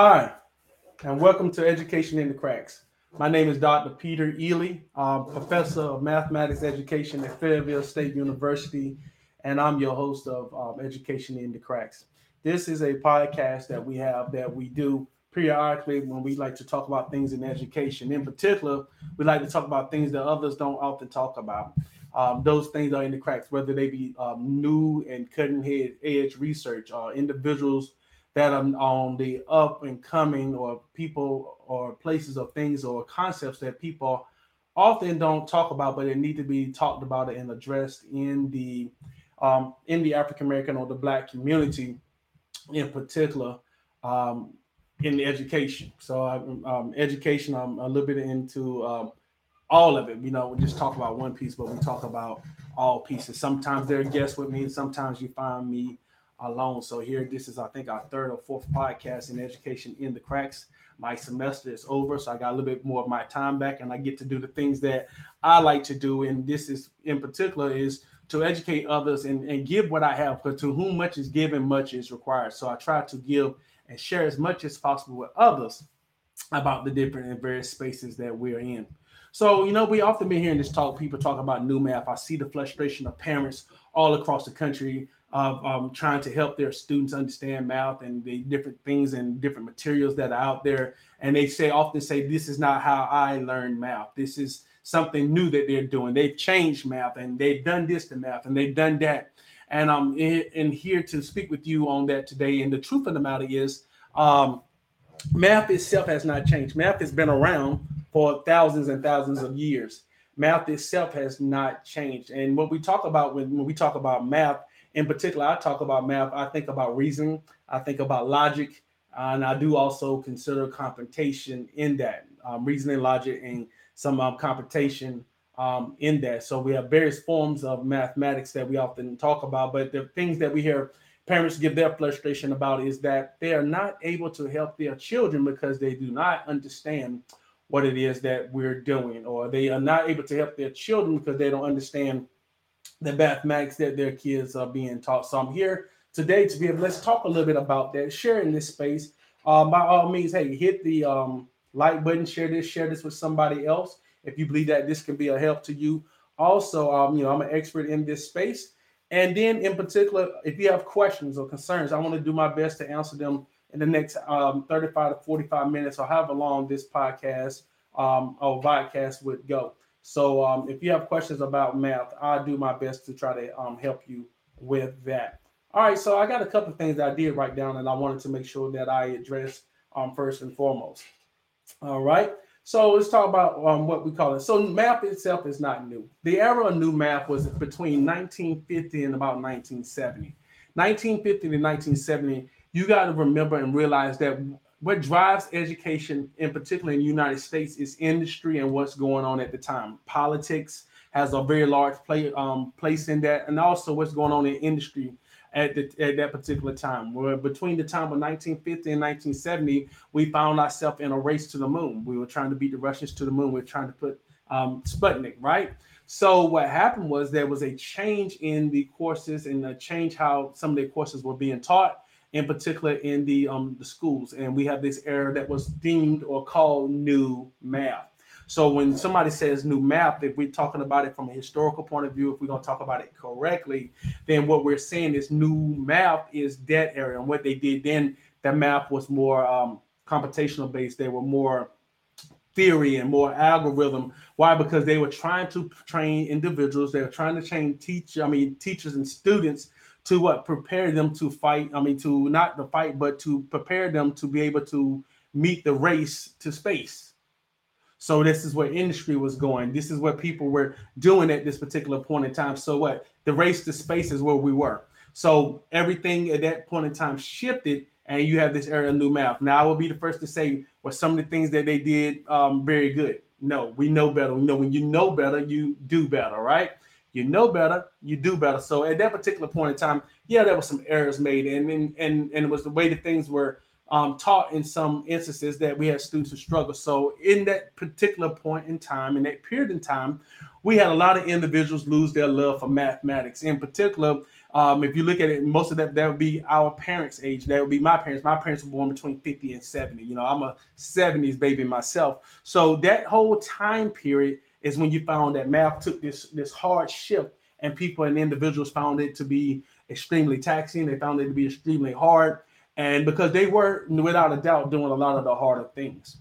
Hi, and welcome to Education in the Cracks. My name is Dr. Peter Ely, I'm professor of mathematics education at Fayetteville State University, and I'm your host of um, Education in the Cracks. This is a podcast that we have that we do periodically when we like to talk about things in education. In particular, we like to talk about things that others don't often talk about. Um, those things are in the cracks, whether they be um, new and cutting edge research or individuals that are on the up and coming or people or places or things or concepts that people often don't talk about but they need to be talked about and addressed in the um, in the african american or the black community in particular um, in the education. So um, education i'm a little bit into um, all of it. You know we just talk about one piece but we talk about all pieces. Sometimes they're guests with me and sometimes you find me alone. So here, this is I think our third or fourth podcast in education in the cracks. My semester is over, so I got a little bit more of my time back, and I get to do the things that I like to do. And this is in particular is to educate others and, and give what I have. Because to whom much is given, much is required. So I try to give and share as much as possible with others about the different and various spaces that we're in. So, you know, we often been hearing this talk, people talk about new math. I see the frustration of parents all across the country of um, trying to help their students understand math and the different things and different materials that are out there. And they say often say, "This is not how I learned math. This is something new that they're doing. They've changed math and they've done this to math and they've done that." And I'm in, here to speak with you on that today. And the truth of the matter is, um, math itself has not changed. Math has been around for thousands and thousands of years. Math itself has not changed. And what we talk about when, when we talk about math in particular, I talk about math. I think about reason. I think about logic, and I do also consider computation in that um, reasoning, logic, and some um, computation um, in that. So we have various forms of mathematics that we often talk about, but the things that we hear parents give their frustration about is that they are not able to help their children because they do not understand what it is that we're doing, or they are not able to help their children because they don't understand the mathematics that their kids are being taught. So I'm here today to be able let's talk a little bit about that, sharing this space. Um, by all means, hey, hit the um, like button, share this, share this with somebody else if you believe that this can be a help to you. Also, um, you know, I'm an expert in this space. And then, in particular, if you have questions or concerns, I want to do my best to answer them in the next um, 35 to 45 minutes or however long this podcast um, or podcast would go. So um, if you have questions about math, I'll do my best to try to um, help you with that. All right, so I got a couple of things I did write down, and I wanted to make sure that I address um, first and foremost. All right, so let's talk about um, what we call it. So math itself is not new. The era of new math was between 1950 and about 1970. 1950 to 1970, you got to remember and realize that what drives education, in particular in the United States, is industry and what's going on at the time. Politics has a very large play, um, place in that, and also what's going on in industry at, the, at that particular time. Where between the time of 1950 and 1970, we found ourselves in a race to the moon. We were trying to beat the Russians to the moon. We are trying to put um, Sputnik, right? So what happened was there was a change in the courses and a change how some of the courses were being taught in particular in the um, the schools, and we have this era that was deemed or called new math. So when somebody says new math, if we're talking about it from a historical point of view, if we're going to talk about it correctly, then what we're saying is new math is that area. And what they did then, that math was more um, computational based. They were more theory and more algorithm. Why? Because they were trying to train individuals. They were trying to train teach. I mean, teachers and students to what prepare them to fight. I mean, to not to fight, but to prepare them to be able to meet the race to space. So this is where industry was going. This is what people were doing at this particular point in time. So what the race to space is where we were. So everything at that point in time shifted, and you have this era of new math. Now I will be the first to say what some of the things that they did um, very good. No, we know better. We know when you know better, you do better, right? You know better, you do better. So at that particular point in time, yeah, there were some errors made, and and and, and it was the way that things were um, taught in some instances that we had students who struggle. So in that particular point in time, in that period in time, we had a lot of individuals lose their love for mathematics. In particular, Um, if you look at it, most of that that would be our parents' age. That would be my parents. My parents were born between 50 and 70. You know, I'm a 70s baby myself. So that whole time period is when you found that math took this this hard shift, and people and individuals found it to be extremely taxing. They found it to be extremely hard, and because they were without a doubt doing a lot of the harder things.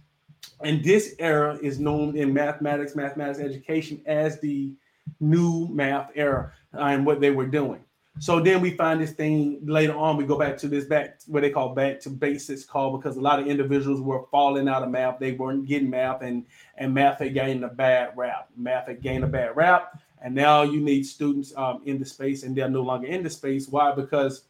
And this era is known in mathematics, mathematics education as the new math era and what they were doing. So then we find this thing later on. We go back to this back what they call back to basics call because a lot of individuals were falling out of math. They weren't getting math, and and math had gained a bad rap. Math had gained a bad rap, and now you need students um, in the space, and they're no longer in the space. Why? Because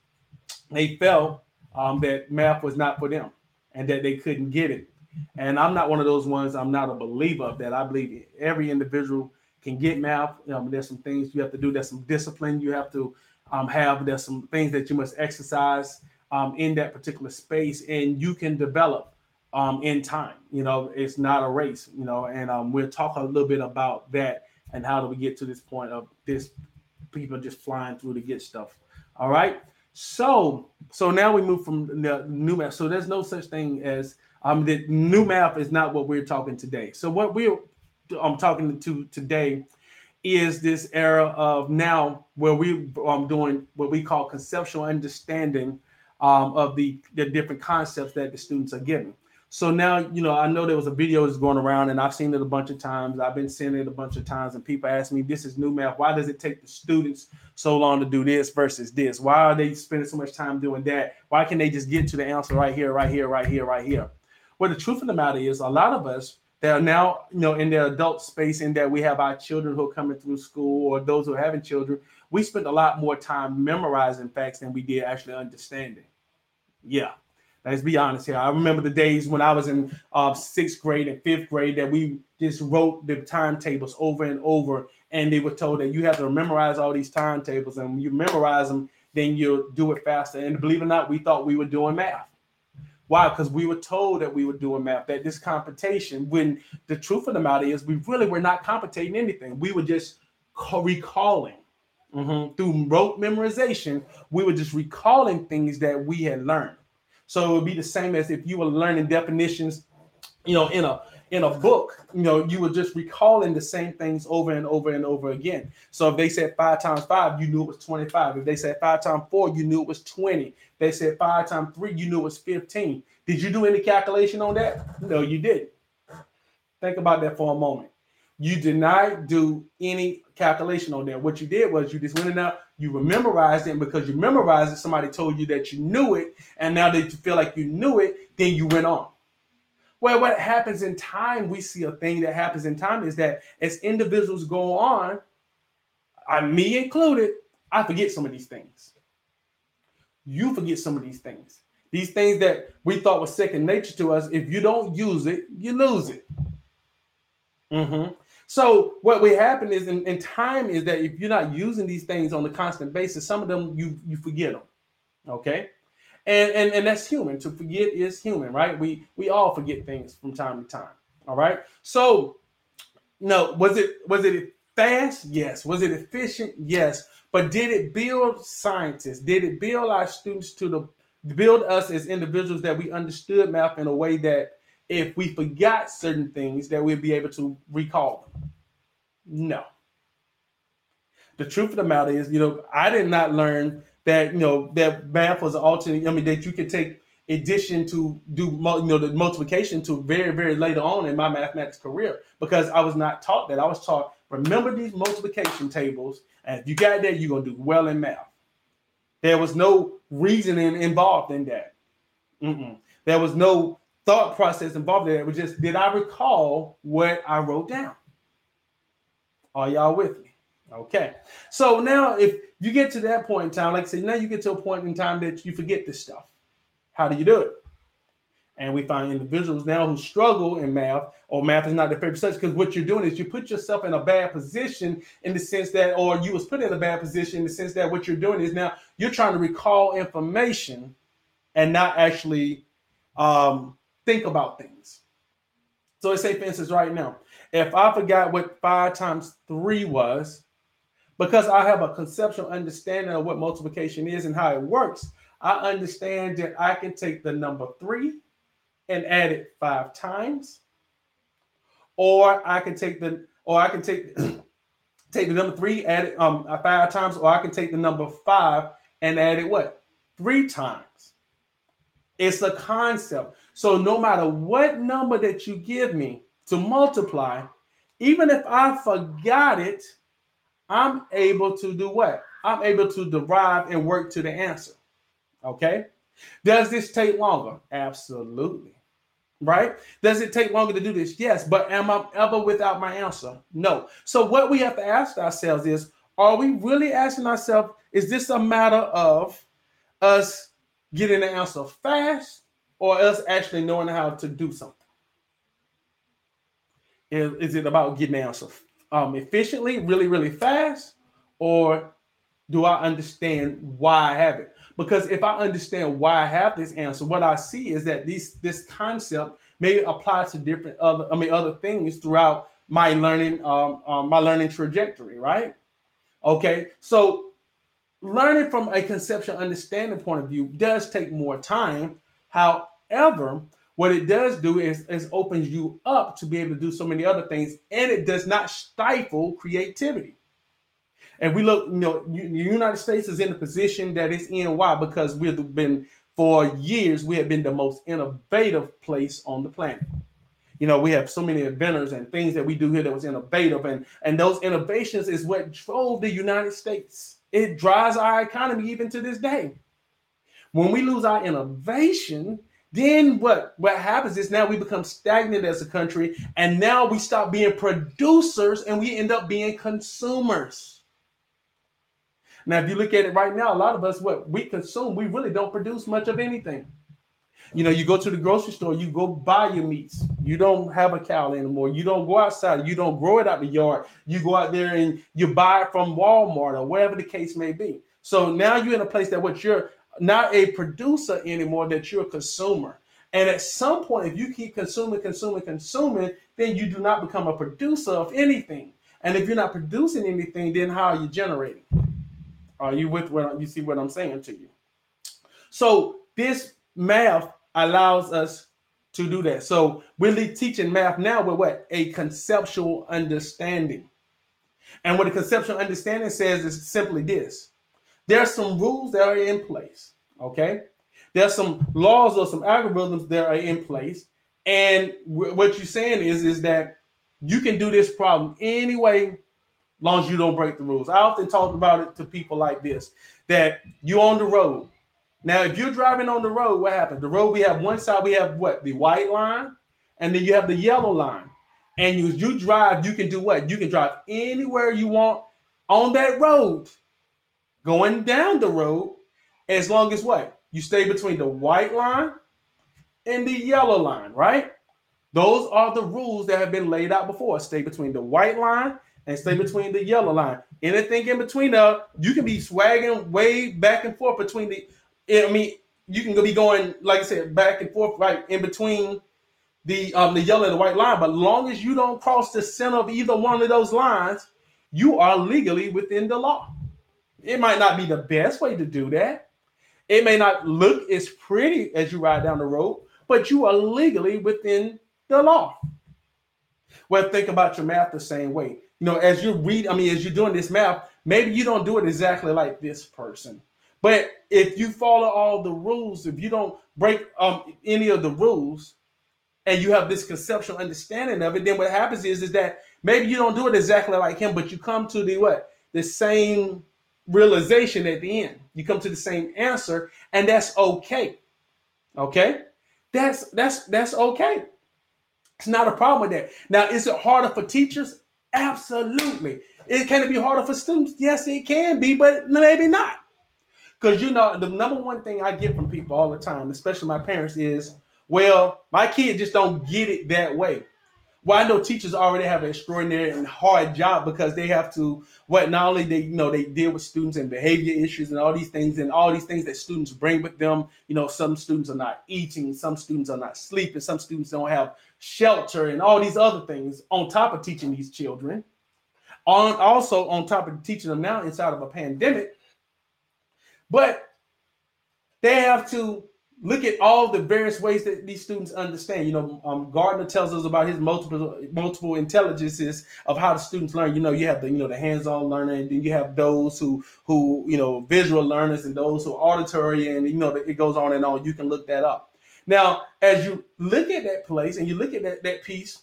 they felt um, that math was not for them, and that they couldn't get it. And I'm not one of those ones. I'm not a believer of that. I believe every individual can get math. Um, there's some things you have to do. There's some discipline you have to um, have. There's some things that you must exercise um, in that particular space, and you can develop um, in time. You know, it's not a race. You know, and um, we'll talk a little bit about that and how do we get to this point of this people just flying through to get stuff. All right. So, so now we move from the new math. So there's no such thing as um, the new math is not what we're talking today. So what we're I'm talking to today is this era of now where we um, doing what we call conceptual understanding um, of the, the different concepts that the students are getting. So now, you know, I know there was a video that's going around and I've seen it a bunch of times. I've been seeing it a bunch of times, and people ask me, This is new math. Why does it take the students so long to do this versus this? Why are they spending so much time doing that? Why can they just get to the answer right here, right here, right here, right here? Well, the truth of the matter is, a lot of us that are now, you know, in their adult space, in that we have our children who are coming through school or those who are having children, we spend a lot more time memorizing facts than we did actually understanding. Yeah, let's be honest here. I remember the days when I was in uh, sixth grade and fifth grade that we just wrote the timetables over and over, and they were told that you have to memorize all these timetables, and when you memorize them, then you'll do it faster. And believe it or not, we thought we were doing math. Why? Because we were told that we were doing math, that this competition, when the truth of the matter is, we really were not competing anything. We were just recalling mm-hmm. through rote memorization. We were just recalling things that we had learned. So it would be the same as if you were learning definitions, you know, in a in a book, you know, you were just recalling the same things over and over and over again. So if they said five times five, you knew it was 25. If they said five times four, you knew it was 20. They said five times three, you knew it was 15. Did you do any calculation on that? No, you didn't. Think about that for a moment. You did not do any calculation on that. What you did was you just went in out, you memorized it, because you memorized it, somebody told you that you knew it, and now that you feel like you knew it, then you went on. Well, what happens in time, we see a thing that happens in time is that as individuals go on, I me included, I forget some of these things. You forget some of these things. These things that we thought was second nature to us, if you don't use it, you lose it. Mm-hmm. So what will happen is in, in, time is that if you're not using these things on a constant basis, some of them you you forget them. Okay and and and that's human. To forget is human, right? We we all forget things from time to time. All right. So, no, was it was it fast? Yes. Was it efficient? Yes. But did it build scientists? Did it build our students to the build us as individuals that we understood math in a way that if we forgot certain things that we'd be able to recall them? No. The truth of the matter is, you know, I did not learn that you know that math was an alternate. I mean that you could take addition to do you know the multiplication to very very later on in my mathematics career because I was not taught that. I was taught remember these multiplication tables, and if you got that, you're gonna do well in math. There was no reasoning involved in that. Mm-mm. There was no thought process involved in that. It was just did I recall what I wrote down? Are y'all with me? Okay. So now if you get to that point in time, like I said, now you get to a point in time that you forget this stuff. How do you do it? And we find individuals now who struggle in math, or math is not their favorite subject, because what you're doing is you put yourself in a bad position in the sense that, or you was put in a bad position in the sense that what you're doing is now you're trying to recall information and not actually um, think about things. So let's say, for instance, right now, if I forgot what five times three was, because I have a conceptual understanding of what multiplication is and how it works, I understand that I can take the number three and add it five times, or I can take the or I can take take the number three, add it um five times, or I can take the number five and add it what three times. It's a concept. So no matter what number that you give me to multiply, even if I forgot it, I'm able to do what? I'm able to derive and work to the answer. Okay. Does this take longer? Absolutely. Right? Does it take longer to do this? Yes. But am I ever without my answer? No. So what we have to ask ourselves is are we really asking ourselves, is this a matter of us getting the answer fast or us actually knowing how to do something? Is, it about getting the answer um, efficiently, really, really fast, or do I understand why I have it? Because if I understand why I have this answer, what I see is that these this concept may apply to different other, I mean, other things throughout my learning, um, um, my learning trajectory, right? Okay, so learning from a conceptual understanding point of view does take more time. However, what it does do is, is opens you up to be able to do so many other things, and it does not stifle creativity. And we look, you know, the United States is in the position that it's in. Why? Because we've been for years we have been the most innovative place on the planet. You know, we have so many inventors and things that we do here that was innovative, and and those innovations is what drove the United States. It drives our economy even to this day. When we lose our innovation, then what what happens is now we become stagnant as a country and now we stop being producers and we end up being consumers. Now if you look at it right now a lot of us what we consume we really don't produce much of anything. You know you go to the grocery store you go buy your meats. You don't have a cow anymore. You don't go outside. You don't grow it out the yard. You go out there and you buy it from walmart or wherever the case may be. So now you're in a place that what you're not a producer anymore, that you're a consumer. And at some point, if you keep consuming, consuming, consuming, then you do not become a producer of anything. And if you're not producing anything, then how are you generating? Are you with what you see what I'm saying to you? So this math allows us to do that. So we're teaching math now with what? A conceptual understanding. And what a conceptual understanding says is simply this there are some rules that are in place. Okay. There's some laws or some algorithms that are in place. And w- what you're saying is, is that you can do this problem anyway, long as you don't break the rules. I often talk about it to people like this that you're on the road. Now, if you're driving on the road, what happens? The road we have one side, we have what? The white line, and then you have the yellow line. And you, you drive, you can do what? You can drive anywhere you want on that road going down the road as long as what? You stay between the white line and the yellow line, right? Those are the rules that have been laid out before. Stay between the white line and stay between the yellow line. Anything in between there, you can be swagging way back and forth between the. I mean, you can be going like I said back and forth right in between the um the yellow and the white line. But long as you don't cross the center of either one of those lines, you are legally within the law. It might not be the best way to do that. It may not look as pretty as you ride down the road, but you are legally within the law. Well, think about your math the same way. You know, as you read, I mean, as you're doing this math, maybe you don't do it exactly like this person. But if you follow all the rules, if you don't break um, any of the rules, and you have this conceptual understanding of it, then what happens is, is that maybe you don't do it exactly like him, but you come to the what? The same realization at the end. You come to the same answer, and that's okay. Okay? That's that's that's okay. It's not a problem with that. Now, is it harder for teachers? Absolutely. It can it be harder for students? Yes, it can be, but maybe not. Because you know, the number one thing I get from people all the time, especially my parents, is, well, my kid just don't get it that way. Well, I know teachers already have an extraordinary and hard job because they have to what not only they you know they deal with students and behavior issues and all these things and all these things that students bring with them. You know, some students are not eating, some students are not sleeping, some students don't have shelter and all these other things on top of teaching these children. On also on top of teaching them now inside of a pandemic, but they have to look at all the various ways that these students understand. You know, um, Gardner tells us about his multiple multiple intelligences of how the students learn. You know, you have the you know the hands-on learner, and then you have those who who you know visual learners, and those who are auditory, and you know it goes on and on. You can look that up. Now, as you look at that place and you look at that, that piece,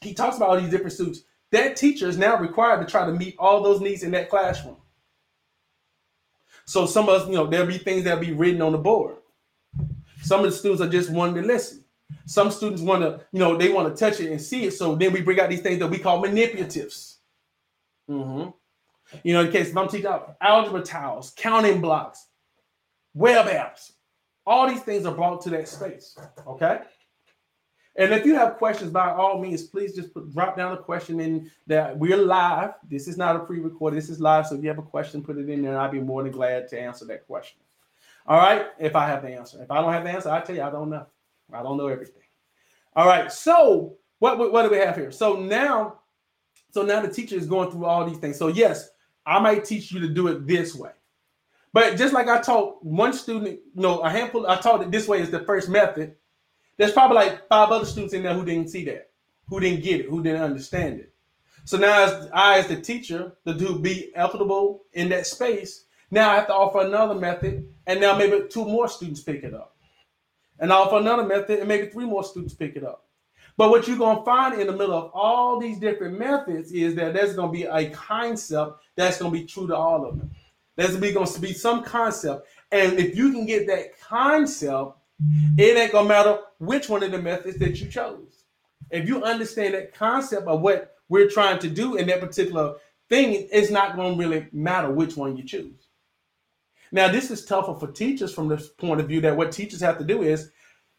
he talks about all these different students. That teacher is now required to try to meet all those needs in that classroom. So some of us, you know, there'll be things that'll be written on the board some of the students are just wanting to listen. Some students want to, you know, they want to touch it and see it. So then we bring out these things that we call manipulatives. Mm-hmm. You know, in case if I'm teaching out algebra tiles, counting blocks, web apps, all these things are brought to that space. Okay. And if you have questions, by all means, please just put, drop down a question in that we're live. This is not a pre-recorded. This is live. So if you have a question, put it in there, and I'd be more than glad to answer that question. All right, if I have the answer. If I don't have the answer, I tell you I don't know. I don't know everything. All right, so what what do we have here? So now, so now the teacher is going through all these things. So yes, I might teach you to do it this way. But just like I taught one student, you know, a handful, I taught it this way is the first method. There's probably like five other students in there who didn't see that, who didn't get it, who didn't understand it. So now, as I, as the teacher, to do be equitable in that space, now I have to offer another method, and now maybe two more students pick it up. And I offer another method, and maybe three more students pick it up. But what you're going to find in the middle of all these different methods is that there's going to be a concept that's going to be true to all of them. There's going to be some concept. And if you can get that concept, it ain't going to matter which one of the methods that you chose. If you understand that concept of what we're trying to do in that particular thing, it's not going to really matter which one you choose. Now, this is tougher for teachers from this point of view that what teachers have to do is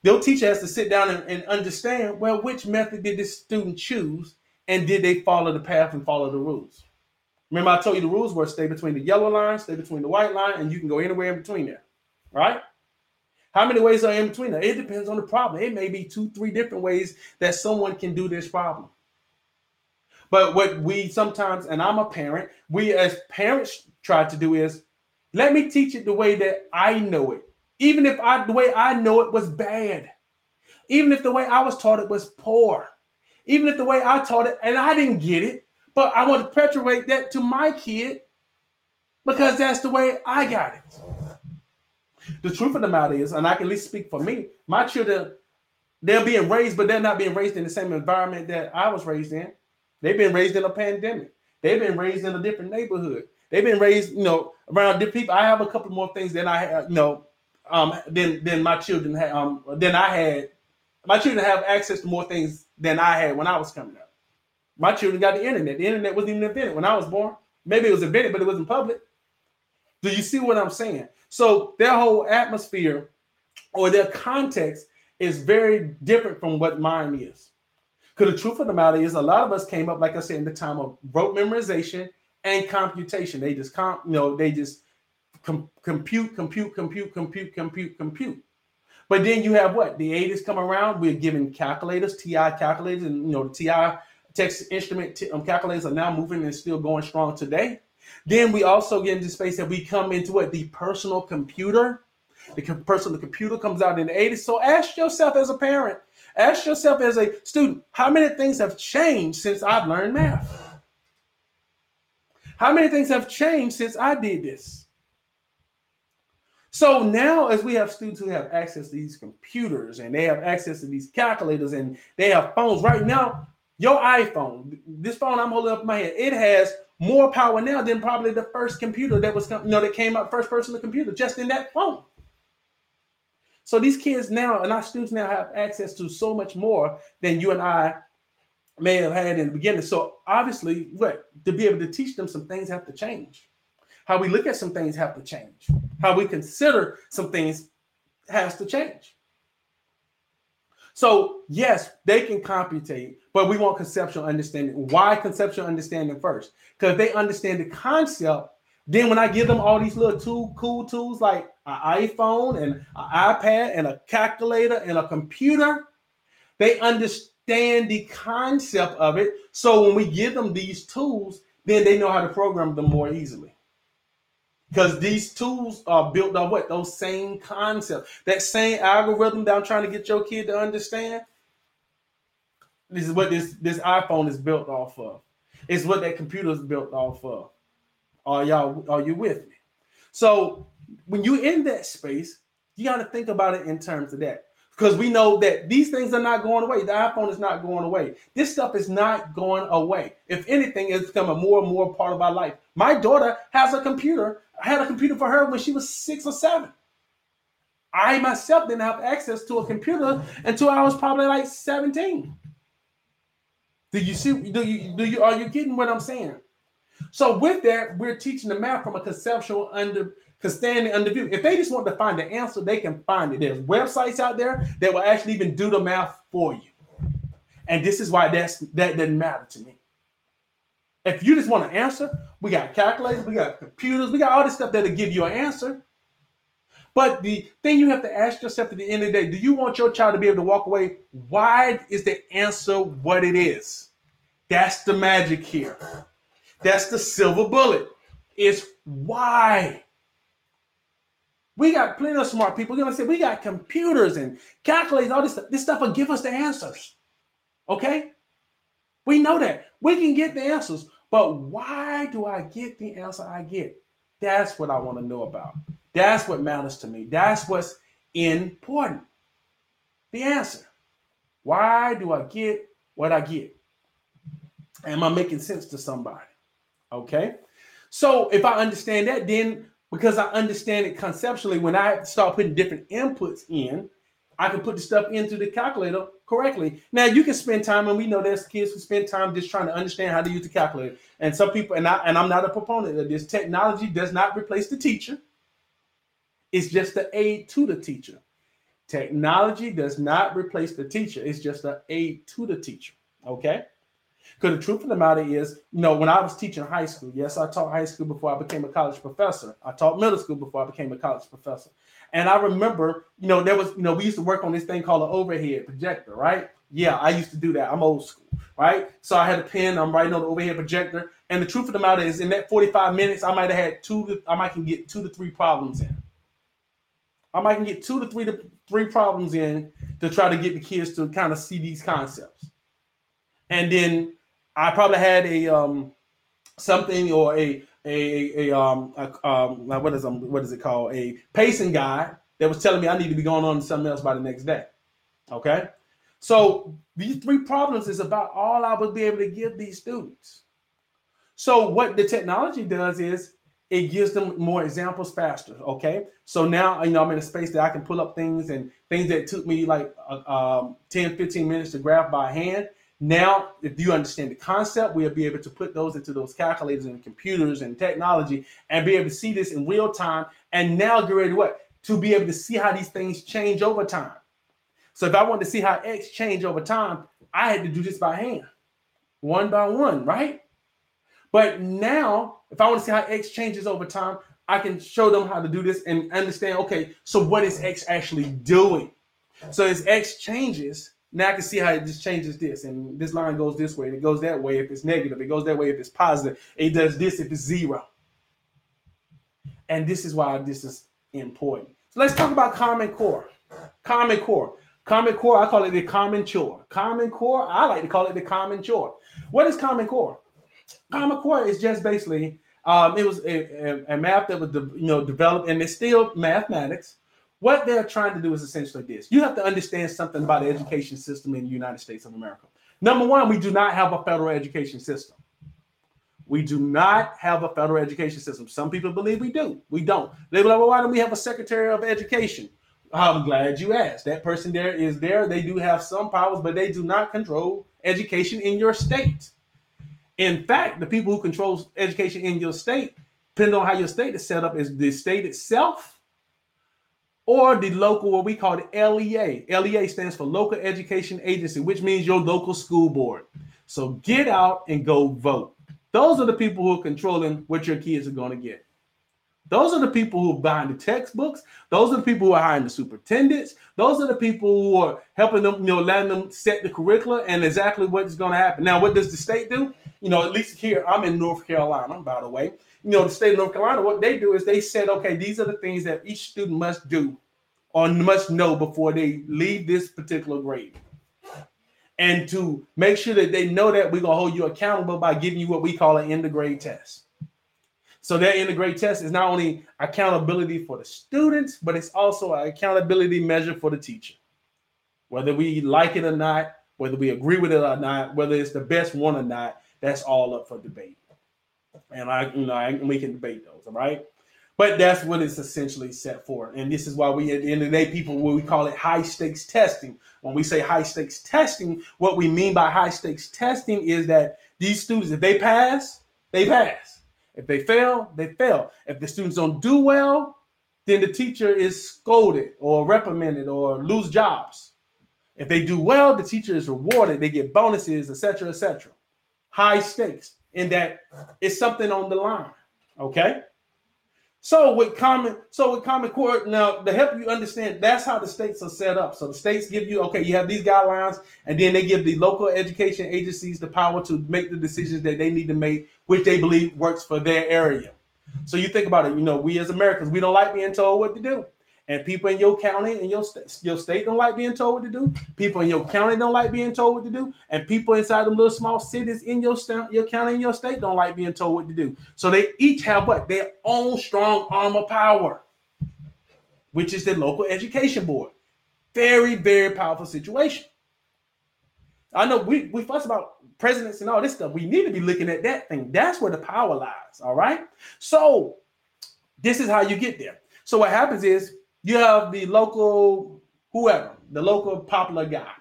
their teacher has to sit down and, and understand well, which method did this student choose and did they follow the path and follow the rules? Remember, I told you the rules were stay between the yellow line, stay between the white line, and you can go anywhere in between there, right? How many ways are in between there? It depends on the problem. It may be two, three different ways that someone can do this problem. But what we sometimes, and I'm a parent, we as parents try to do is let me teach it the way that I know it. Even if I the way I know it was bad. Even if the way I was taught it was poor. Even if the way I taught it and I didn't get it, but I want to perpetuate that to my kid because that's the way I got it. The truth of the matter is, and I can at least speak for me, my children, they're being raised, but they're not being raised in the same environment that I was raised in. They've been raised in a pandemic. They've been raised in a different neighborhood. They've been raised, you know, around different people. I have a couple more things than I have, you know, um, than than my children had, um, than I had. My children have access to more things than I had when I was coming up. My children got the internet. The internet wasn't even invented when I was born. Maybe it was invented, but it wasn't public. Do you see what I'm saying? So their whole atmosphere or their context is very different from what mine is. Because the truth of the matter is, a lot of us came up, like I said, in the time of rote memorization and computation. They just comp, you know, they just com- compute, compute, compute, compute, compute, compute. But then you have what? The 80s come around. We're given calculators, TI calculators, and you know, the TI text instrument t- um, calculators are now moving and still going strong today. Then we also get into space that we come into what the personal computer. The personal computer comes out in the 80s. So ask yourself as a parent, ask yourself as a student, how many things have changed since I've learned math? How many things have changed since I did this? So now, as we have students who have access to these computers and they have access to these calculators and they have phones right now, your iPhone, this phone I'm holding up in my hand, it has more power now than probably the first computer that was, you know, that came out first personal computer just in that phone. So these kids now and our students now have access to so much more than you and I may have had in the beginning. So obviously, what to be able to teach them some things have to change. How we look at some things have to change. How we consider some things has to change. So yes, they can computate, but we want conceptual understanding. Why conceptual understanding first? Because they understand the concept. Then when I give them all these little cool tools like an iPhone and an iPad and a calculator and a computer, they understand understand the concept of it. So when we give them these tools, then they know how to program them more easily. Because these tools are built on what? Those same concepts. That same algorithm that I'm trying to get your kid to understand. This is what this, this iPhone is built off of. It's what that computer is built off of. Are y'all are you with me? So when you're in that space, you got to think about it in terms of that because we know that these things are not going away. The iPhone is not going away. This stuff is not going away. If anything, it's becoming more and more part of our life. My daughter has a computer. I had a computer for her when she was six or seven. I myself didn't have access to a computer until I was probably like 17. Do you see? Do you do you are you getting what I'm saying? So with that, we're teaching the math from a conceptual under standing under view. If they just want to find the answer, they can find it. There's websites out there that will actually even do the math for you. And this is why that's that doesn't matter to me. If you just want an answer, we got calculators, we got computers, we got all this stuff that'll give you an answer. But the thing you have to ask yourself at the end of the day, do you want your child to be able to walk away? Why is the answer what it is? That's the magic here. That's the silver bullet. It's why. We got plenty of smart people. You know what I'm saying? We got computers and calculators, all this stuff. This stuff will give us the answers. Okay? We know that. We can get the answers. But why do I get the answer I get? That's what I want to know about. That's what matters to me. That's what's important. The answer. Why do I get what I get? Am I making sense to somebody? Okay. So if I understand that, then because I understand it conceptually. When I start putting different inputs in, I can put the stuff into the calculator correctly. Now you can spend time, and we know there's kids who spend time just trying to understand how to use the calculator. And some people, and I and I'm not a proponent of this. Technology does not replace the teacher. It's just the aid to the teacher. Technology does not replace the teacher. It's just an aid to the teacher. Okay. Because the truth of the matter is, you know, when I was teaching high school, yes, I taught high school before I became a college professor. I taught middle school before I became a college professor. And I remember, you know, there was, you know, we used to work on this thing called an overhead projector, right? Yeah, I used to do that. I'm old school, right? So I had a pen, I'm writing on the overhead projector. And the truth of the matter is, in that 45 minutes, I might have had two to, I might can get two to three problems in. I might can get two to three to three problems in to try to get the kids to kind of see these concepts. And then I probably had a um something or a a, a um a, um what is um what is it called a pacing guide that was telling me I need to be going on to something else by the next day. Okay, so these three problems is about all I would be able to give these students. So what the technology does is it gives them more examples faster. Okay, so now you know I'm in a space that I can pull up things and things that took me like uh, um, 10, 15 minutes to graph by hand. Now, if you understand the concept, we'll be able to put those into those calculators and computers and technology and be able to see this in real time. And now get ready to what? To be able to see how these things change over time. So if I wanted to see how X change over time, I had to do this by hand, one by one, right? But now, if I want to see how X changes over time, I can show them how to do this and understand, okay, so what is X actually doing? So as X changes, now I can see how it just changes this, and this line goes this way, and it goes that way if it's negative, it goes that way if it's positive, it does this if it's zero. And this is why this is important. So let's talk about Common Core. Common Core. Common Core, I call it the common chore. Common Core, I like to call it the common chore. What is Common Core? Common Core is just basically um, it was a, a, a math that was de- you know developed, and it's still mathematics what they're trying to do is essentially this. You have to understand something about the education system in the United States of America. Number one, we do not have a federal education system. We do not have a federal education system. Some people believe we do. We don't. They be like, well, why don't we have a secretary of education? I'm glad you asked. That person there is there. They do have some powers, but they do not control education in your state. In fact, the people who control education in your state, depending on how your state is set up, is the state itself or the local, what we call the LEA. LEA stands for Local Education Agency, which means your local school board. So get out and go vote. Those are the people who are controlling what your kids are going to get. Those are the people who are behind the textbooks. Those are the people who are hiring the superintendents. Those are the people who are helping them, you know, letting them set the curricula and exactly what's going to happen. Now, what does the state do? You know, at least here, I'm in North Carolina, by the way. You know, the state of North Carolina, what they do is they said, okay, these are the things that each student must do or must know before they leave this particular grade. And to make sure that they know that we're going to hold you accountable by giving you what we call an end of grade test. So that end of grade test is not only accountability for the students, but it's also an accountability measure for the teacher. Whether we like it or not, whether we agree with it or not, whether it's the best one or not, that's all up for debate. And I, you know, I, we can debate those, all right? But that's what it's essentially set for. And this is why we, at the end of the day, people, we call it high stakes testing. When we say high stakes testing, what we mean by high stakes testing is that these students, if they pass, they pass if they fail, they fail. If the students don't do well, then the teacher is scolded or reprimanded or lose jobs. If they do well, the teacher is rewarded. They get bonuses, etc., etc. High stakes in that it's something on the line. Okay. So with common, so with common core, now to help you understand, that's how the states are set up. So the states give you, okay, you have these guidelines, and then they give the local education agencies the power to make the decisions that they need to make, which they believe works for their area. So you think about it, you know, we as Americans, we don't like being told what to do. And people in your county and your state, your state don't like being told what to do. People in your county don't like being told what to do. And people inside the little small cities in your state, your county and your state don't like being told what to do. So they each have what their own strong arm of power, which is the local education board. Very, very powerful situation. I know we, we fuss about presidents and all this stuff. We need to be looking at that thing. That's where the power lies. All right. So this is how you get there. So what happens is you have the local whoever, the local popular guy,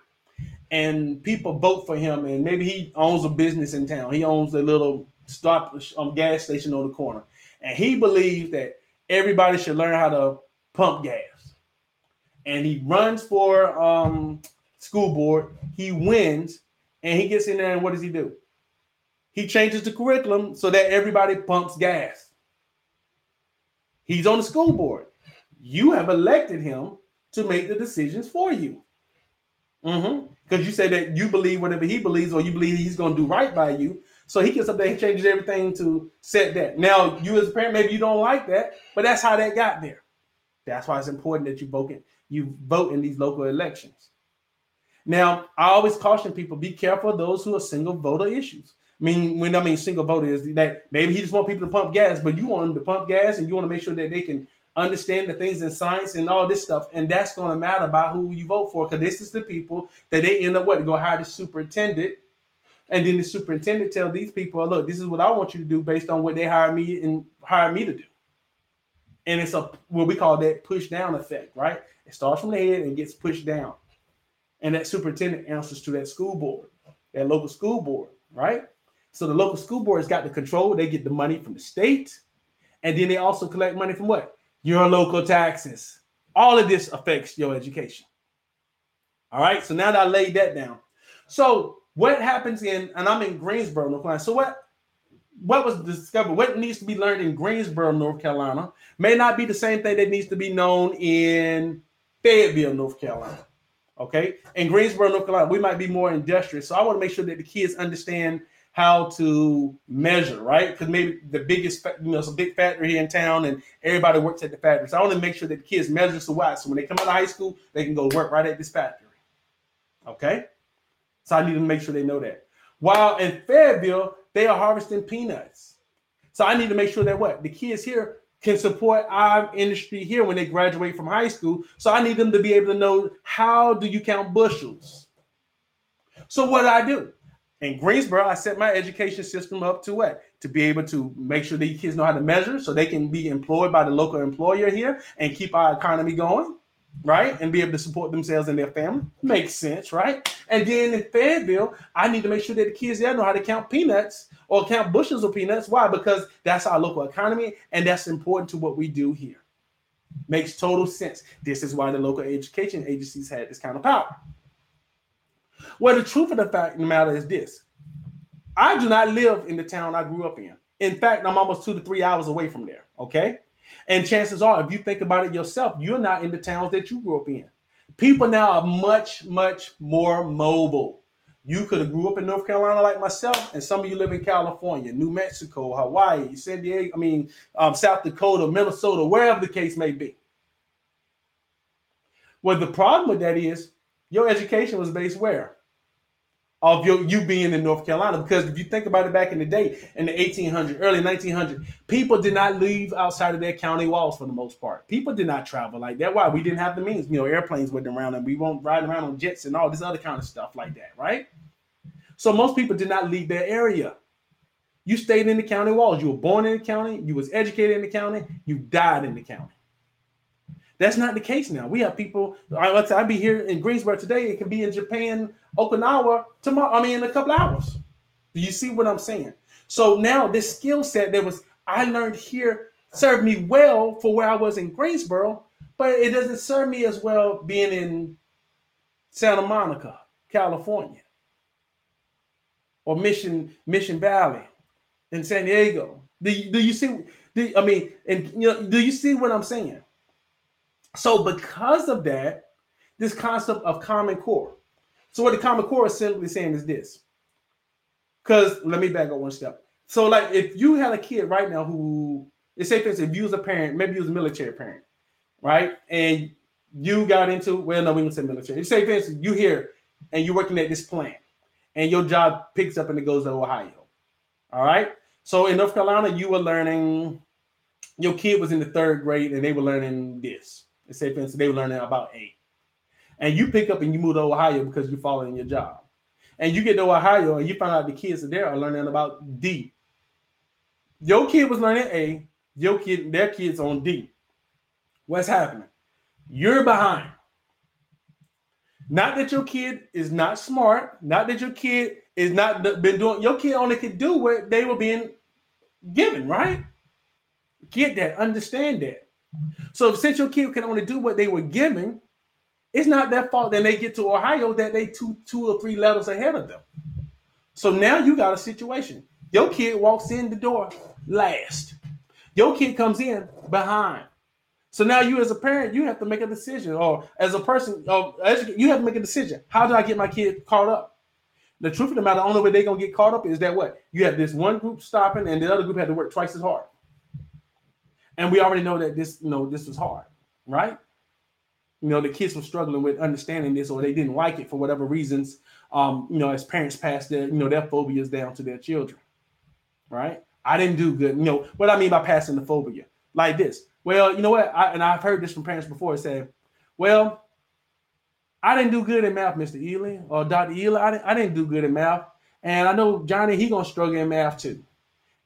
and people vote for him, and maybe he owns a business in town. He owns a little stop um, gas station on the corner, and he believes that everybody should learn how to pump gas. And he runs for um, school board. He wins, and he gets in there, and what does he do? He changes the curriculum so that everybody pumps gas. He's on the school board. You have elected him to make the decisions for you. Because mm-hmm. you say that you believe whatever he believes, or you believe he's going to do right by you. So he gets up there and changes everything to set that. Now, you as a parent, maybe you don't like that, but that's how that got there. That's why it's important that you vote in, you vote in these local elections. Now, I always caution people: be careful of those who are single voter issues. I mean, when I mean single voter is that maybe he just want people to pump gas, but you want them to pump gas, and you want to make sure that they can understand the things in science and all this stuff. And that's going to matter about who you vote for because this is the people that they end up what go hire the superintendent. And then the superintendent tell these people, look, this is what I want you to do based on what they hire me and hire me to do. And it's a what we call that push down effect, right? It starts from the head and gets pushed down. And that superintendent answers to that school board, that local school board, right? So the local school board has got the control. They get the money from the state. And then they also collect money from what? Your local taxes. All of this affects your education. All right. So now that I laid that down. So what happens in, and I'm in Greensboro, North Carolina. So what what was discovered, what needs to be learned in Greensboro, North Carolina, may not be the same thing that needs to be known in Fayetteville, North Carolina. Okay. In Greensboro, North Carolina, we might be more industrious. So I want to make sure that the kids understand how to measure, right? Because maybe the biggest, you know, it's a big factory here in town, and everybody works at the factory. So I want to make sure that the kids measure so why. So when they come out of high school, they can go work right at this factory. Okay, so I need to make sure they know that. While in Fayetteville, they are harvesting peanuts. So I need to make sure that what the kids here can support our industry here when they graduate from high school. So I need them to be able to know how do you count bushels. So what do I do? In Greensboro, I set my education system up to what? To be able to make sure these kids know how to measure so they can be employed by the local employer here and keep our economy going, right? And be able to support themselves and their family. Makes sense, right? And then in Fayetteville, I need to make sure that the kids there know how to count peanuts or count bushels of peanuts. Why? Because that's our local economy and that's important to what we do here. Makes total sense. This is why the local education agencies had this kind of power. Well, the truth of the fact of the matter is this I do not live in the town I grew up in. In fact, I'm almost two to three hours away from there. Okay. And chances are, if you think about it yourself, you're not in the towns that you grew up in. People now are much, much more mobile. You could have grew up in North Carolina like myself, and some of you live in California, New Mexico, Hawaii, San Diego, I mean, um, South Dakota, Minnesota, wherever the case may be. Well, the problem with that is your education was based where? Of your, you being in North Carolina. Because if you think about it back in the day, in the 1800s, early 1900s, people did not leave outside of their county walls for the most part. People did not travel like that. Why? We didn't have the means. You know, airplanes were around and we won't ride around on jets and all this other kind of stuff like that, right? So most people did not leave their area. You stayed in the county walls. You were born in the county. You was educated in the county. You died in the county. That's not the case now. We have people. Let's say I be here in Greensboro today. It can be in Japan, Okinawa tomorrow. I mean, in a couple hours. Do you see what I'm saying? So now this skill set that was I learned here served me well for where I was in Greensboro, but it doesn't serve me as well being in Santa Monica, California, or Mission Mission Valley in San Diego. Do you, do you see? Do, I mean, and you know, do you see what I'm saying? So, because of that, this concept of Common Core. So, what the Common Core is simply saying is this. Because let me back up one step. So, like, if you had a kid right now who, let's say, for instance, if you was a parent, maybe you was a military parent, right? And you got into, well, no, we don't say military. You say, for instance, you here and you're working at this plant and your job picks up and it goes to Ohio. All right. So in North Carolina, you were learning, your kid was in the third grade and they were learning this. Say, for instance, they were learning about A. And you pick up and you move to Ohio because you're following your job. And you get to Ohio and you find out the kids there are learning about D. Your kid was learning A, your kid, their kids on D. What's happening? You're behind. Not that your kid is not smart, not that your kid is not been doing your kid only could do what they were being given, right? Get that, understand that. So since your kid can only do what they were given, it's not their fault. Then they get to Ohio that they two two or three levels ahead of them. So now you got a situation. Your kid walks in the door last. Your kid comes in behind. So now you as a parent, you have to make a decision, or as a person, or you have to make a decision. How do I get my kid caught up? The truth of the matter, the only way they're gonna get caught up is that what you have this one group stopping, and the other group had to work twice as hard. And we already know that this, you know, this was hard, right? You know, the kids were struggling with understanding this, or they didn't like it for whatever reasons. Um, you know, as parents pass their, you know, their phobias down to their children, right? I didn't do good. You know what I mean by passing the phobia, like this. Well, you know what? I, and I've heard this from parents before. Say, well, I didn't do good in math, Mr. Ely or Dr. Ely. I didn't, I didn't do good in math, and I know Johnny he gonna struggle in math too.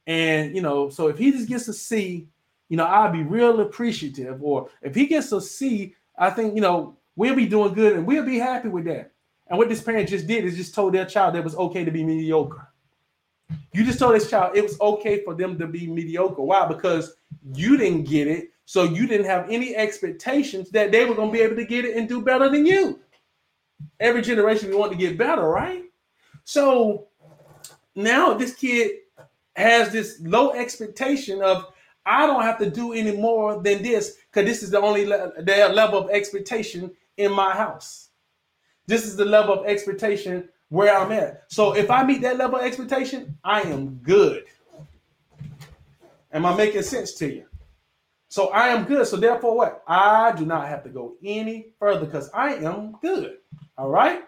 And you know, so if he just gets a C you know, I'd be real appreciative. Or if he gets a C, I think, you know, we'll be doing good and we'll be happy with that. And what this parent just did is just told their child that it was okay to be mediocre. You just told this child it was okay for them to be mediocre. Why? Because you didn't get it. So you didn't have any expectations that they were going to be able to get it and do better than you. Every generation we want to get better, right? So now this kid has this low expectation of I don't have to do any more than this because this is the only le- their level of expectation in my house. This is the level of expectation where I'm at. So if I meet that level of expectation, I am good. Am I making sense to you? So I am good. So therefore, what? I do not have to go any further because I am good. All right.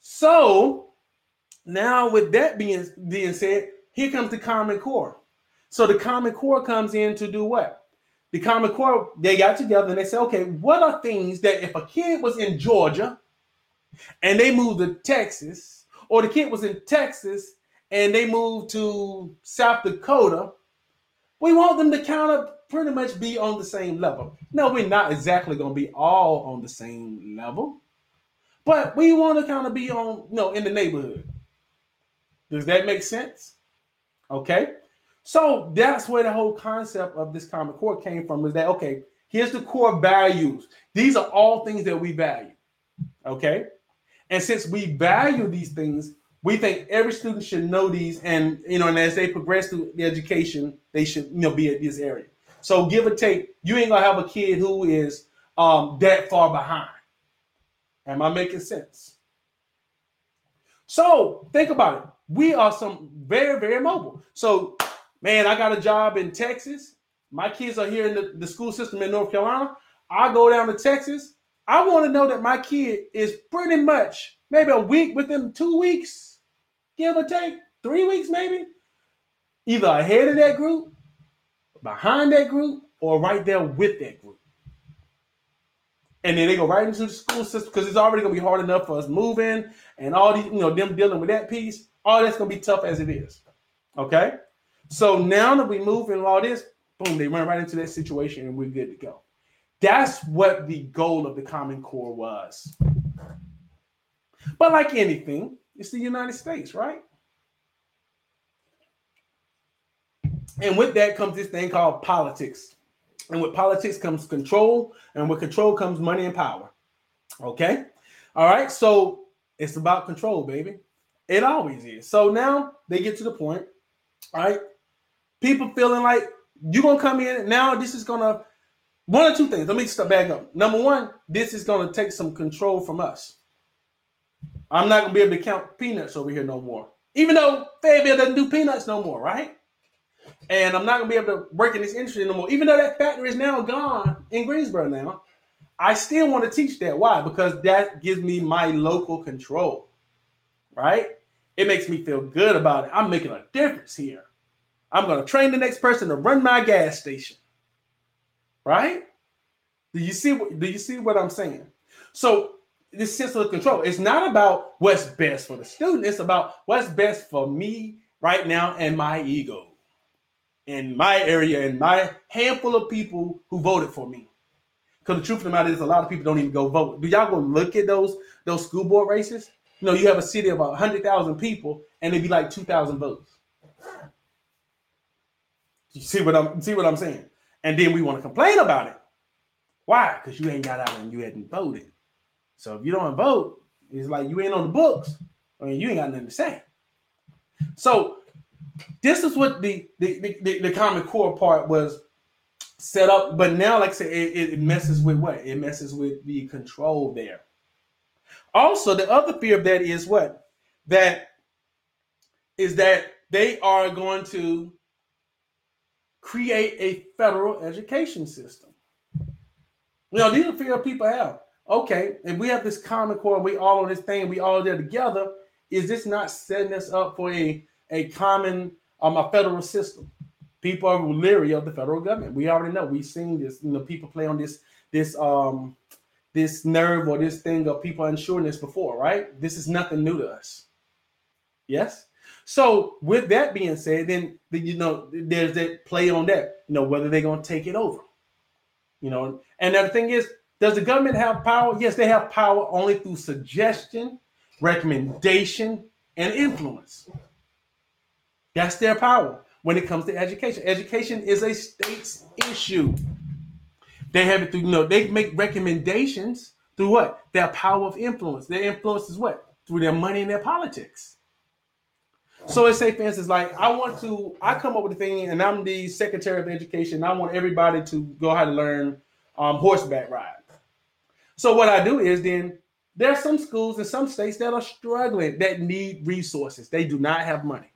So now, with that being being said, here comes the common core. So the Common Core comes in to do what? The Common Core, they got together and they said, okay, what are things that if a kid was in Georgia and they moved to Texas, or the kid was in Texas and they moved to South Dakota, we want them to kind of pretty much be on the same level. No, we're not exactly going to be all on the same level, but we want to kind of be on, you know, in the neighborhood. Does that make sense? Okay. So that's where the whole concept of this common core came from is that, okay, here's the core values. These are all things that we value. Okay. And since we value these things, we think every student should know these. And, you know, and as they progress through the education, they should, you know, be at this area. So give or take, you ain't gonna have a kid who is um, that far behind. Am I making sense? So think about it. We are some very, very mobile. So, man, I got a job in Texas. My kids are here in the, the school system in North Carolina. I go down to Texas. I want to know that my kid is pretty much maybe a week within two weeks, give or take, three weeks maybe, either ahead of that group, behind that group, or right there with that group. And then they go right into the school system because it's already gonna be hard enough for us moving and all these, you know, them dealing with that piece. All that's gonna be tough as it is. Okay. So now that we move and all this, boom, they run right into that situation and we're good to go. That's what the goal of the Common Core was. But like anything, it's the United States, right? And with that comes this thing called politics. And with politics comes control, and with control comes money and power. Okay. All right. So it's about control, baby. It always is. So now they get to the point, all right? People feeling like you're gonna come in now. This is gonna one or two things. Let me step back up. Number one, this is gonna take some control from us. I'm not gonna be able to count peanuts over here no more. Even though Fayetteville doesn't do peanuts no more, right? And I'm not gonna be able to work in this industry no more. Even though that factory is now gone in Greensboro now, I still want to teach that. Why? Because that gives me my local control, right? It makes me feel good about it. I'm making a difference here. I'm gonna train the next person to run my gas station, right? Do you see? What, do you see what I'm saying? So this sense of control. It's not about what's best for the student. It's about what's best for me right now and my ego in my area and my handful of people who voted for me. Because the truth of the matter is, a lot of people don't even go vote. Do y'all go look at those those school board races? You know, you have a city of hundred thousand people, and it'd be like two thousand votes. See what I'm see what I'm saying? And then we want to complain about it. Why? Because you ain't got out and you hadn't voted. So if you don't vote, it's like you ain't on the books. I mean, you ain't got nothing to say. So this is what the the, the, the common core part was set up. But now, like I said, it, it messes with what? It messes with the control there. Also, the other fear of that is what? That is that they are going to create a federal education system. You know, these are fear people have. Okay, and we have this common core and we all on this thing, we all there together, is this not setting us up for a, a common um a federal system? People are leery of the federal government. We already know. We've seen this. You know, people play on this this um this nerve or this thing of people insuring this before, right? This is nothing new to us. Yes. So with that being said, then you know there's that play on that. You know whether they're gonna take it over. You know, and the thing is, does the government have power? Yes, they have power only through suggestion, recommendation, and influence. That's their power when it comes to education. Education is a state's issue. They have it through, you know, they make recommendations through what? Their power of influence. Their influence is what? Through their money and their politics. So let's say, for instance, like I want to, I come up with a thing, and I'm the Secretary of Education. I want everybody to go how to learn um, horseback ride. So what I do is then there are some schools in some states that are struggling that need resources. They do not have money.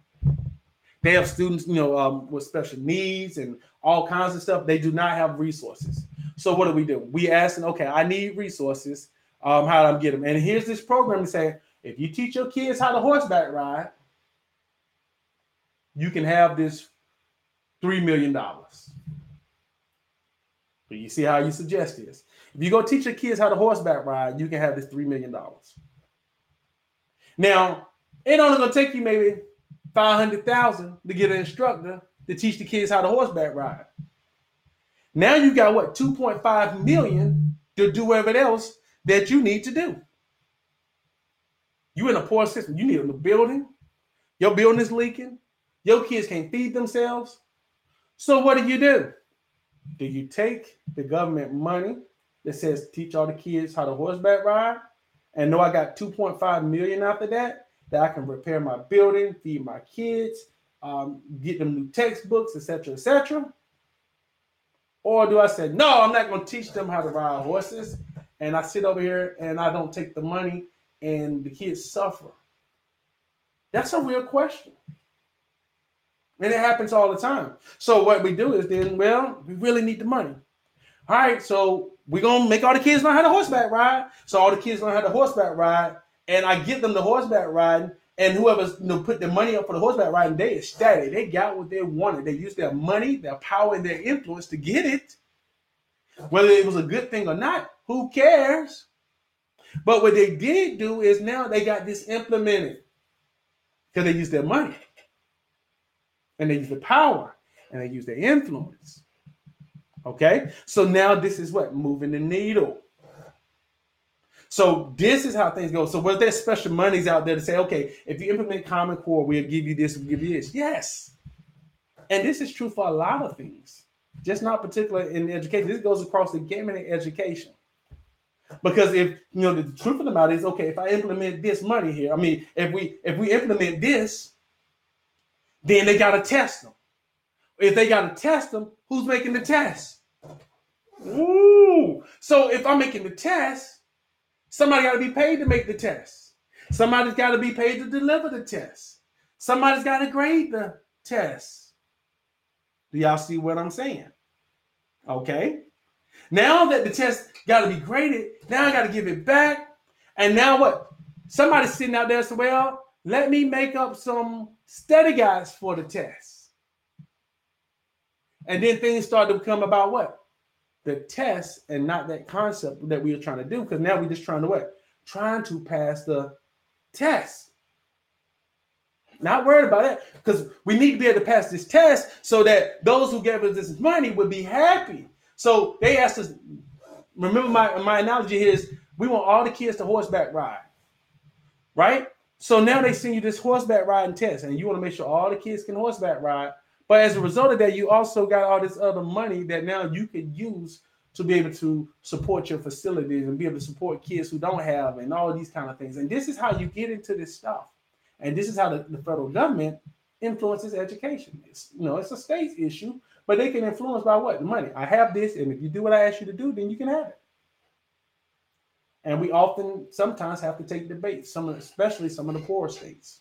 They have students, you know, um, with special needs and all kinds of stuff. They do not have resources. So what do we do? We ask them, okay, I need resources. Um, how do I get them? And here's this program to say, if you teach your kids how to horseback ride, you can have this three million dollars. But you see how you suggest this? If you go teach your kids how to horseback ride, you can have this three million dollars. Now, it only gonna take you maybe five hundred thousand to get an instructor to teach the kids how to horseback ride. Now you got what 2.5 million to do whatever else that you need to do. You in a poor system. You need a building. Your building is leaking. Your kids can't feed themselves. So what do you do? Do you take the government money that says teach all the kids how to horseback ride and know I got 2.5 million after that? that I can repair my building, feed my kids, um, get them new textbooks, etc., etc. Or do I say, no, I'm not going to teach them how to ride horses, and I sit over here and I don't take the money, and the kids suffer? That's a real question. And it happens all the time. So what we do is then, well, we really need the money. All right, so we're gonna make all the kids learn how to horseback ride. So all the kids learn how to horseback ride, and I give them the horseback riding, and whoever's you know put the money up for the horseback riding, they ecstatic. They got what they wanted. They used their money, their power, and their influence to get it. Whether it was a good thing or not, who cares? But what they did do is now they got this implemented because they used their money and they use the power and they use their influence. Okay, so now this is what moving the needle. So this is how things go. So was there special monies out there to say, okay, if you implement Common Core, we'll give you this, we'll give you this? Yes. And this is true for a lot of things, just not particular in education. This goes across the gamut in education. Because if you know the truth of the matter is, okay, if I implement this money here, I mean, if we if we implement this, then they got to test them. If they got to test them, who's making the test? Ooh. So if I'm making the test, somebody got to be paid to make the test. Somebody's got to be paid to deliver the test. Somebody's got to grade the test. Do y'all see what I'm saying? Okay. Now that the test got to be graded, now I got to give it back. And now what? Somebody's sitting out there saying, well, let me make up some study guides for the test. And then things start to become about what? The test and not that concept that we are trying to do. Because now we're just trying to what? Trying to pass the test. Not worried about that because we need to be able to pass this test so that those who gave us this money would be happy. So they asked us, remember my, my analogy here is we want all the kids to horseback ride, right? So now they send you this horseback riding test, and you want to make sure all the kids can horseback ride. But as a result of that, you also got all this other money that now you can use to be able to support your facilities and be able to support kids who don't have and all these kind of things. And this is how you get into this stuff. And this is how the, the federal government influences education. It's you know it's a state issue, but they can influence by what? Money. I have this, and if you do what I ask you to do, then you can have it. And we often sometimes have to take debates, some especially some of the poor states.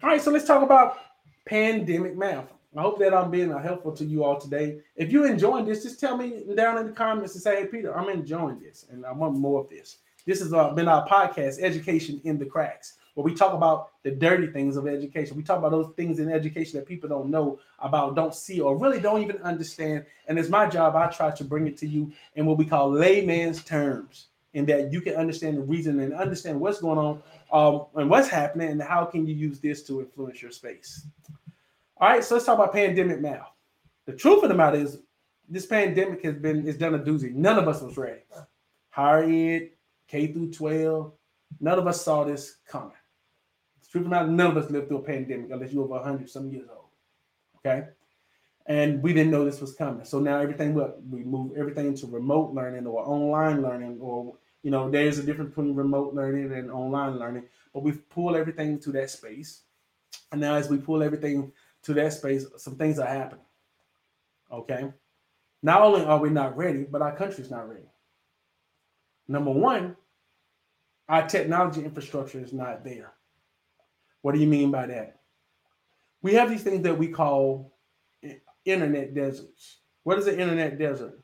All right, so let's talk about pandemic math. I hope that I'm being helpful to you all today. If you're enjoying this, just tell me down in the comments and say, hey, Peter, I'm enjoying this and I want more of this. This has uh, been our podcast, Education in the Cracks, where we talk about the dirty things of education. We talk about those things in education that people don't know about, don't see, or really don't even understand. And it's my job, I try to bring it to you in what we call layman's terms and that you can understand the reason and understand what's going on um, and what's happening and how can you use this to influence your space. All right, so let's talk about pandemic now. The truth of the matter is this pandemic has been it's done a doozy. None of us was ready. Higher ed, K through 12, none of us saw this coming. The truth of the matter, none of us lived through a pandemic unless you're over 100 some years old. Okay and we didn't know this was coming. So now everything we move everything to remote learning or online learning, or you know, there's a difference between remote learning and online learning. But we've pulled everything to that space, and now as we pull everything to that space, some things are happening. Okay, not only are we not ready, but our country's not ready. Number one, our technology infrastructure is not there. What do you mean by that? We have these things that we call internet deserts. What is an internet desert?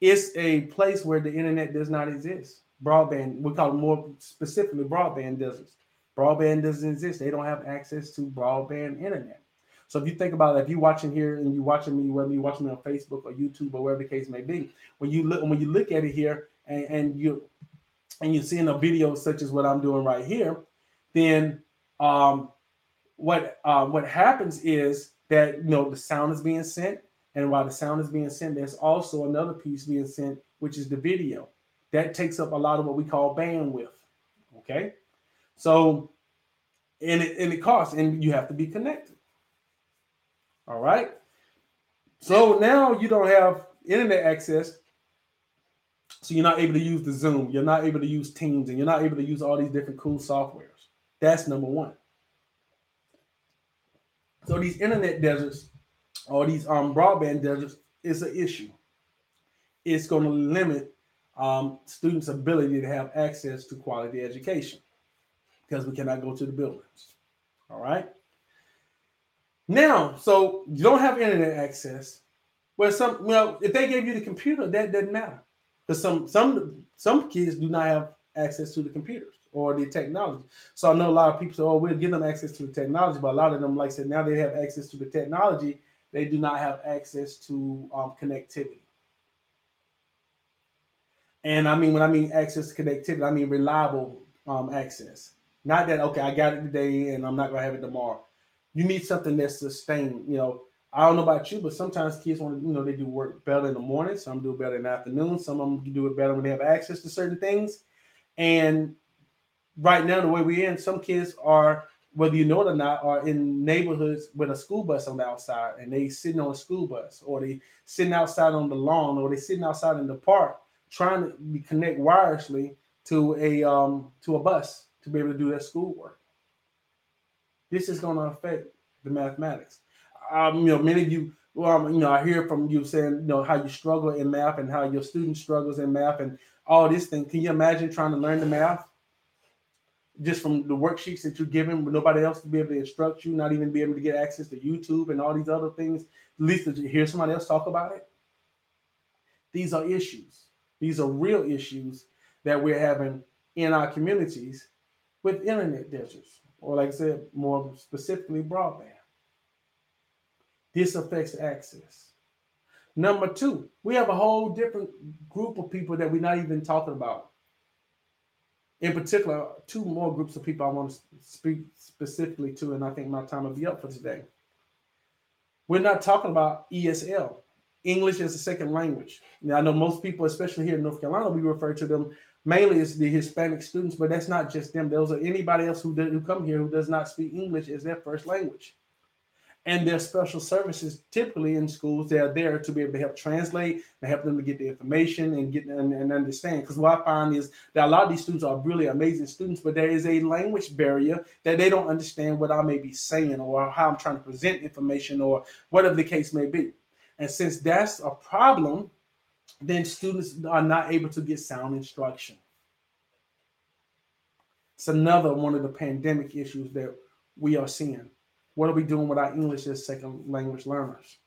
It's a place where the internet does not exist. Broadband, we call it more specifically broadband deserts. Broadband doesn't exist. They don't have access to broadband internet. So if you think about it, if you're watching here and you're watching me, whether you're watching me on Facebook or YouTube or wherever the case may be, when you look when you look at it here and, and you and you're seeing a video such as what I'm doing right here, then um, what uh, what happens is that you know the sound is being sent, and while the sound is being sent, there's also another piece being sent, which is the video. That takes up a lot of what we call bandwidth. Okay, so and it and it costs, and you have to be connected. All right. So now you don't have internet access. So you're not able to use the Zoom, you're not able to use Teams, and you're not able to use all these different cool softwares. That's number one. So these internet deserts or these um broadband deserts is an issue. it's going to limit um, students' ability to have access to quality education because we cannot go to the buildings. All right. Now, so you don't have internet access. Well, some well, if they gave you the computer, that doesn't matter. Because some some some kids do not have access to the computers or the technology. So I know a lot of people say, "Oh, we'll give them access to the technology," but a lot of them, like I said, now they have access to the technology. They do not have access to um, connectivity. And I mean, when I mean access to connectivity, I mean reliable um, access. Not that okay, I got it today and I'm not gonna have it tomorrow. You need something that's sustained. You know, I don't know about you, but sometimes kids want to, you know, they do work better in the morning. Some do better in the afternoon. Some of them do it better when they have access to certain things. And right now, the way we're in, some kids are, whether you know it or not, are in neighborhoods with a school bus on the outside, and they sitting on a school bus, or they sitting outside on the lawn, or they sitting outside in the park trying to connect wirelessly to a um to a bus to be able to do their schoolwork. This is going to affect the mathematics. Um, you know, many of you, well, you know, I hear from you saying, you know, how you struggle in math and how your student struggles in math and all this thing. Can you imagine trying to learn the math just from the worksheets that you're given with nobody else to be able to instruct you, not even be able to get access to YouTube and all these other things? At least to hear somebody else talk about it. These are issues. These are real issues that we're having in our communities with internet deserts, or like I said, more specifically, broadband. This affects access. Number two, we have a whole different group of people that we're not even talking about. In particular, two more groups of people I want to speak specifically to, and I think my time will be up for today. We're not talking about ESL, English as a second language. Now, I know most people, especially here in North Carolina, we refer to them mainly as the Hispanic students, but that's not just them. Those are anybody else who, who come here who does not speak English as their first language. And their special services typically in schools, they are there to be able to help translate and help them to get the information and get and, and understand. Because what I find is that a lot of these students are really amazing students, but there is a language barrier that they don't understand what I may be saying or how I'm trying to present information or whatever the case may be. And since that's a problem, then students are not able to get sound instruction. It's another one of the pandemic issues that we are seeing. What are we doing with our English as second language learners?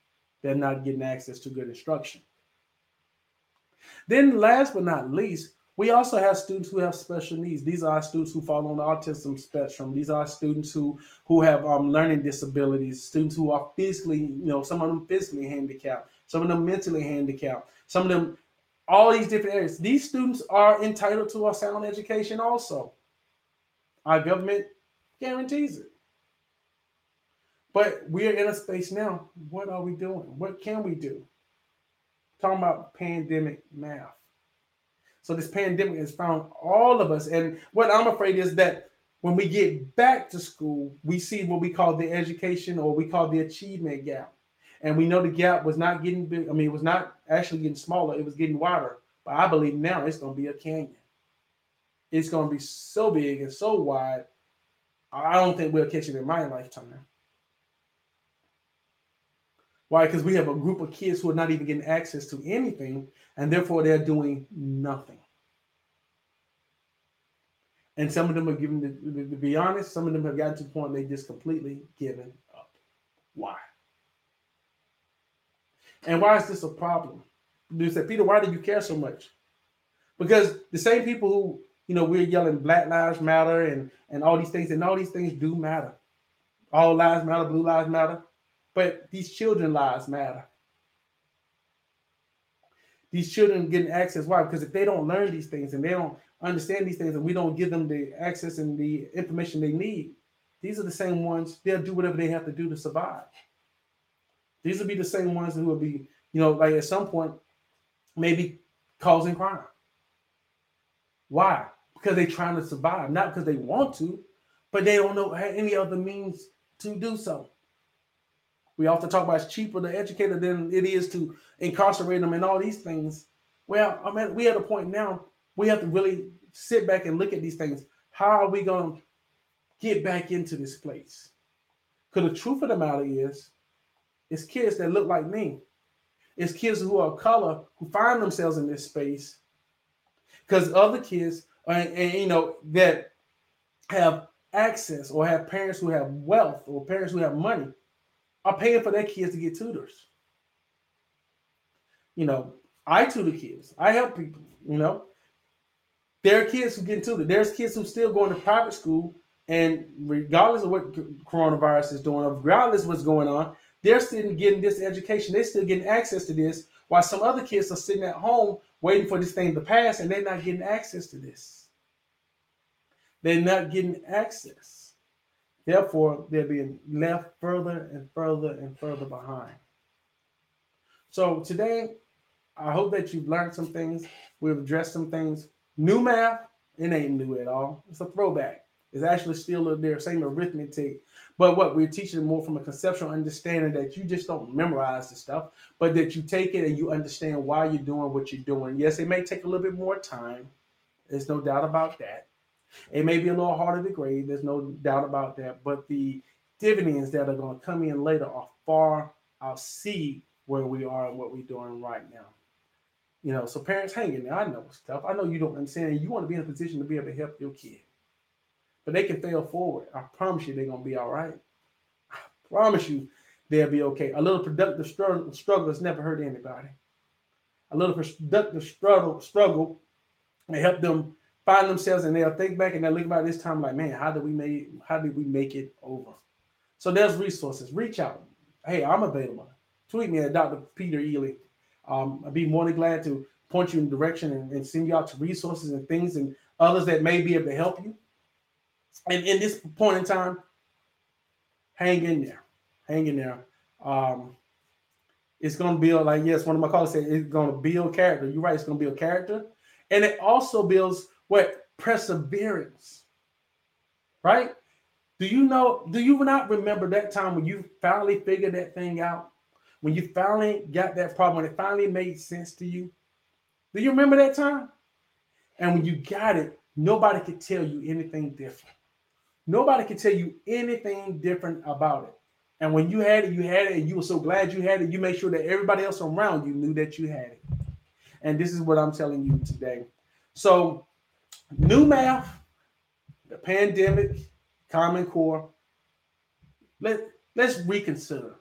They're not getting access to good instruction. Then, last but not least, we also have students who have special needs. These are students who fall on the autism spectrum. These are students who who have um, learning disabilities. Students who are physically, you know, some of them physically handicapped, some of them mentally handicapped, some of them, all these different areas. These students are entitled to a sound education also. Our government guarantees it. But we're in a space now. What are we doing? What can we do? Talking about pandemic math. So this pandemic has found all of us. And what I'm afraid is that when we get back to school, we see what we call the education or we call the achievement gap. And we know the gap was not getting big. I mean, it was not actually getting smaller, it was getting wider. But I believe now it's going to be a canyon. It's going to be so big and so wide. I don't think we'll catch it in my lifetime. Why? Because we have a group of kids who are not even getting access to anything, and therefore they're doing nothing. And some of them are given, to, to be honest, some of them have gotten to the point they just completely given up. Why? And why is this a problem? You said, Peter, why do you care so much? Because the same people who, you know, we're yelling Black Lives Matter and, and all these things, and all these things do matter. All lives matter, blue lives matter. But these children lives matter. These children getting access. Why? Because if they don't learn these things and they don't understand these things and we don't give them the access and the information they need, these are the same ones, they'll do whatever they have to do to survive. These will be the same ones who will be, you know, like at some point, maybe causing crime. Why? Because they're trying to survive, not because they want to, but they don't know any other means to do so. We often talk about it's cheaper to educate them than it is to incarcerate them and all these things. Well, I mean, we at a point now we have to really sit back and look at these things. How are we going to get back into this place? Because the truth of the matter is, it's kids that look like me. It's kids who are color who find themselves in this space because other kids, uh, and, and you know, that have access or have parents who have wealth or parents who have money are paying for their kids to get tutors. You know, I tutor kids. I help people. You know, there are kids who get tutored. There's kids who still going to private school, and regardless of what coronavirus is doing, of regardless what's going on, they're still getting this education. They're still getting access to this, while some other kids are sitting at home waiting for this thing to pass, and they're not getting access to this. They're not getting access. Therefore, they're being left further and further and further behind. So today, I hope that you've learned some things. We've addressed some things. New math, it ain't new at all. It's a throwback. It's actually still there, same arithmetic. But what we're teaching more from a conceptual understanding that you just don't memorize the stuff, but that you take it and you understand why you're doing what you're doing. Yes, it may take a little bit more time. There's no doubt about that. It may be a little harder to grade. There's no doubt about that. But the dividends that are going to come in later are far see where we are and what we're doing right now. You know, so parents hang in there. I know it's tough. I know you don't understand. You want to be in a position to be able to help your kid. But they can fail forward. I promise you they're going to be all right. I promise you they'll be okay. A little productive struggle, struggle has never hurt anybody. A little productive struggle, struggle and help them find themselves and they'll think back and they'll look about this time like, man, how did we make how did we make it over? So there's resources. Reach out. Hey, I'm available. Tweet me at Dr. Peter Ely. Um, I'd be more than glad to point you in direction and, and, send you out to resources and things and others that may be able to help you. And in this point in time, hang in there. Hang in there. Um, it's going to build, like, yes, one of my colleagues said, it's going to build character. You're right, it's going to build character. And it also builds what? Perseverance. Right? Do you know, do you not remember that time when you finally figured that thing out? When you finally got that problem, when it finally made sense to you? Do you remember that time? And when you got it, nobody could tell you anything different. Nobody could tell you anything different about it. And when you had it, you had it, and you were so glad you had it, you made sure that everybody else around you knew that you had it. And this is what I'm telling you today. So New math, the pandemic, Common Core. Let let's reconsider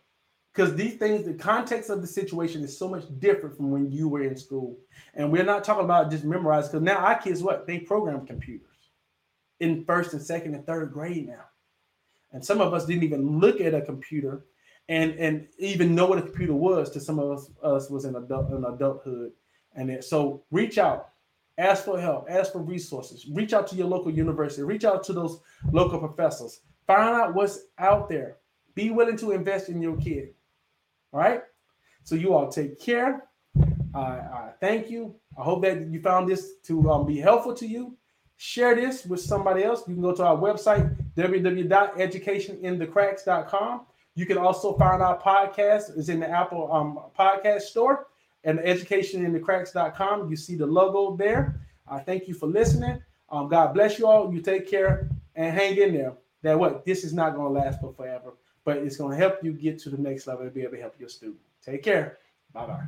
because these things, the context of the situation is so much different from when you were in school, and we're not talking about just memorize. Because now our kids, what they program computers in first and second and third grade now, and some of us didn't even look at a computer and and even know what a computer was. To some of us, us was in adult in adulthood, and it, so reach out Ask for help, ask for resources, reach out to your local university, reach out to those local professors, find out what's out there. Be willing to invest in your kid. All right. So you all take care. Uh, thank you. I hope that you found this to um, be helpful to you. Share this with somebody else. You can go to our website, www.educationinthecracks.com. You can also find our podcast. is in the Apple um, podcast store and educationinthecracks.com. You see the logo there. I uh, thank you for listening. Um, God bless you all. You take care and hang in there. That what this is not going to last for forever, but it's going to help you get to the next level and be able to help your student. Take care. Bye bye.